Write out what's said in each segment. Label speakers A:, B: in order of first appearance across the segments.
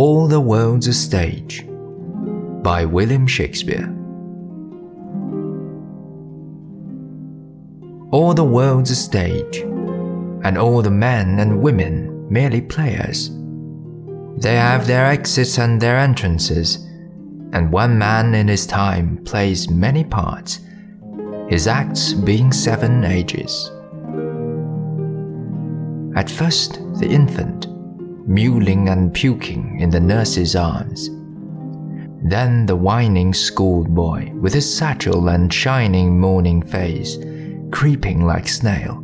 A: All the World's a Stage by William Shakespeare. All the world's a stage, and all the men and women merely players. They have their exits and their entrances, and one man in his time plays many parts, his acts being seven ages. At first, the infant, mewling and puking in the nurse's arms. Then the whining schoolboy with his satchel and shining morning face, creeping like snail,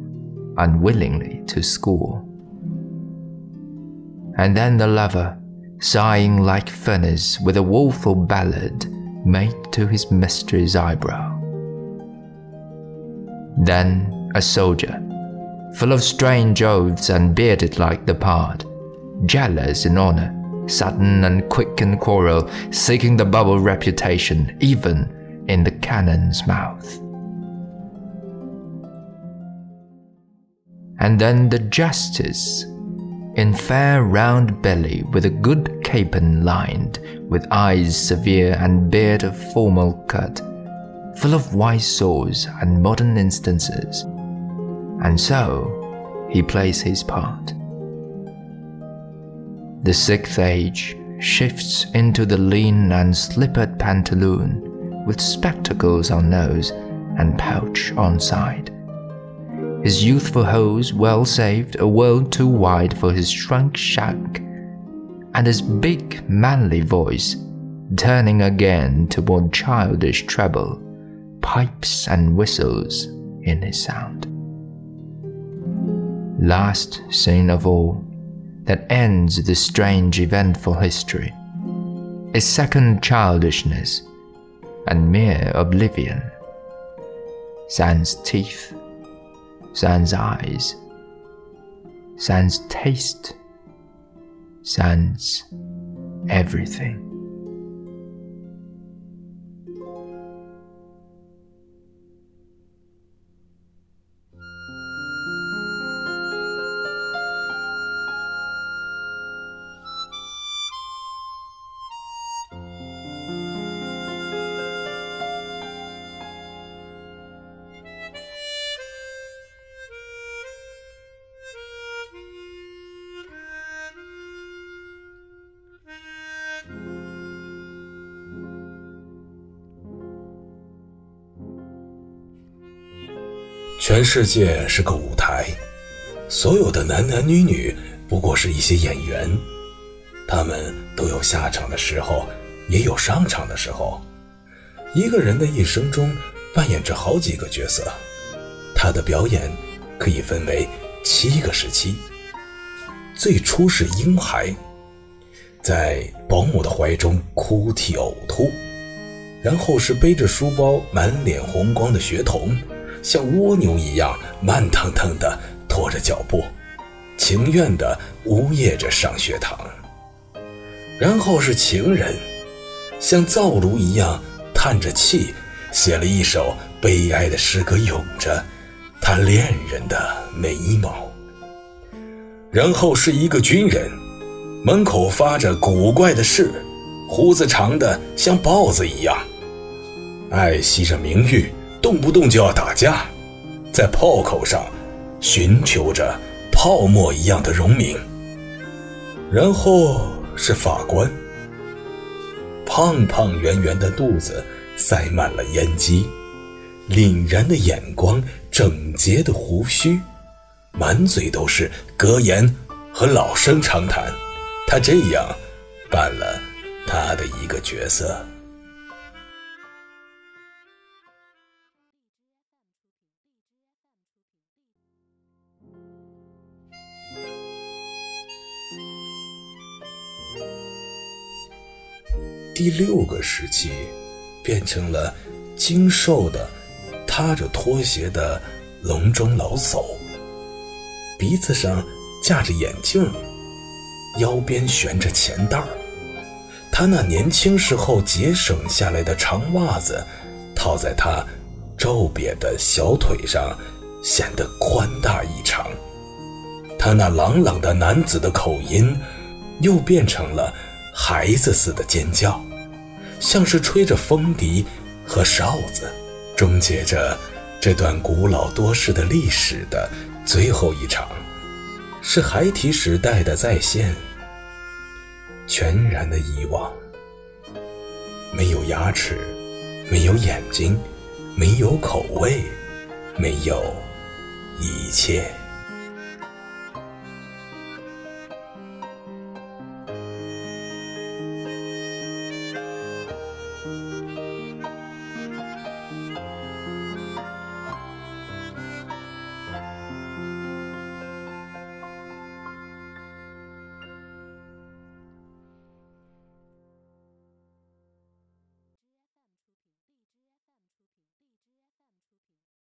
A: unwillingly to school. And then the lover, sighing like furnace with a woeful ballad made to his mistress' eyebrow. Then a soldier, full of strange oaths and bearded like the pard, jealous in honor, sudden and quick in quarrel, seeking the bubble reputation even in the cannon's mouth. And then the justice, in fair round belly with a good capon lined, with eyes severe and beard of formal cut, full of wise saws and modern instances. And so he plays his part. The sixth age shifts into the lean and slippered pantaloon with spectacles on nose and pouch on side. His youthful hose well saved, a world too wide for his shrunk shank, and his big manly voice turning again toward childish treble, pipes and whistles in his sound. Last scene of all, that ends the strange eventful history is second childishness and mere oblivion. Sans teeth, sans eyes, sans taste, sans everything.
B: 全世界是个舞台，所有的男男女女不过是一些演员，他们都有下场的时候，也有上场的时候。一个人的一生中扮演着好几个角色，他的表演可以分为七个时期。最初是婴孩，在保姆的怀中哭啼呕吐，然后是背着书包满脸红光的学童。像蜗牛一样慢腾腾地拖着脚步，情愿地呜咽着上学堂。然后是情人，像灶炉一样叹着气，写了一首悲哀的诗歌，咏着他恋人的眉毛。然后是一个军人，门口发着古怪的誓，胡子长的像豹子一样，爱惜着名誉。动不动就要打架，在炮口上寻求着泡沫一样的荣名。然后是法官，胖胖圆圆的肚子塞满了烟机，凛然的眼光，整洁的胡须，满嘴都是格言和老生常谈。他这样扮了他的一个角色。第六个时期，变成了精瘦的、踏着拖鞋的笼中老叟，鼻子上架着眼镜，腰边悬着钱袋儿。他那年轻时候节省下来的长袜子，套在他皱瘪的小腿上，显得宽大异常。他那朗朗的男子的口音，又变成了。孩子似的尖叫，像是吹着风笛和哨子，终结着这段古老多世的历史的最后一场，是孩提时代的再现，全然的遗忘。没有牙齿，没有眼睛，没有口味，没有一切。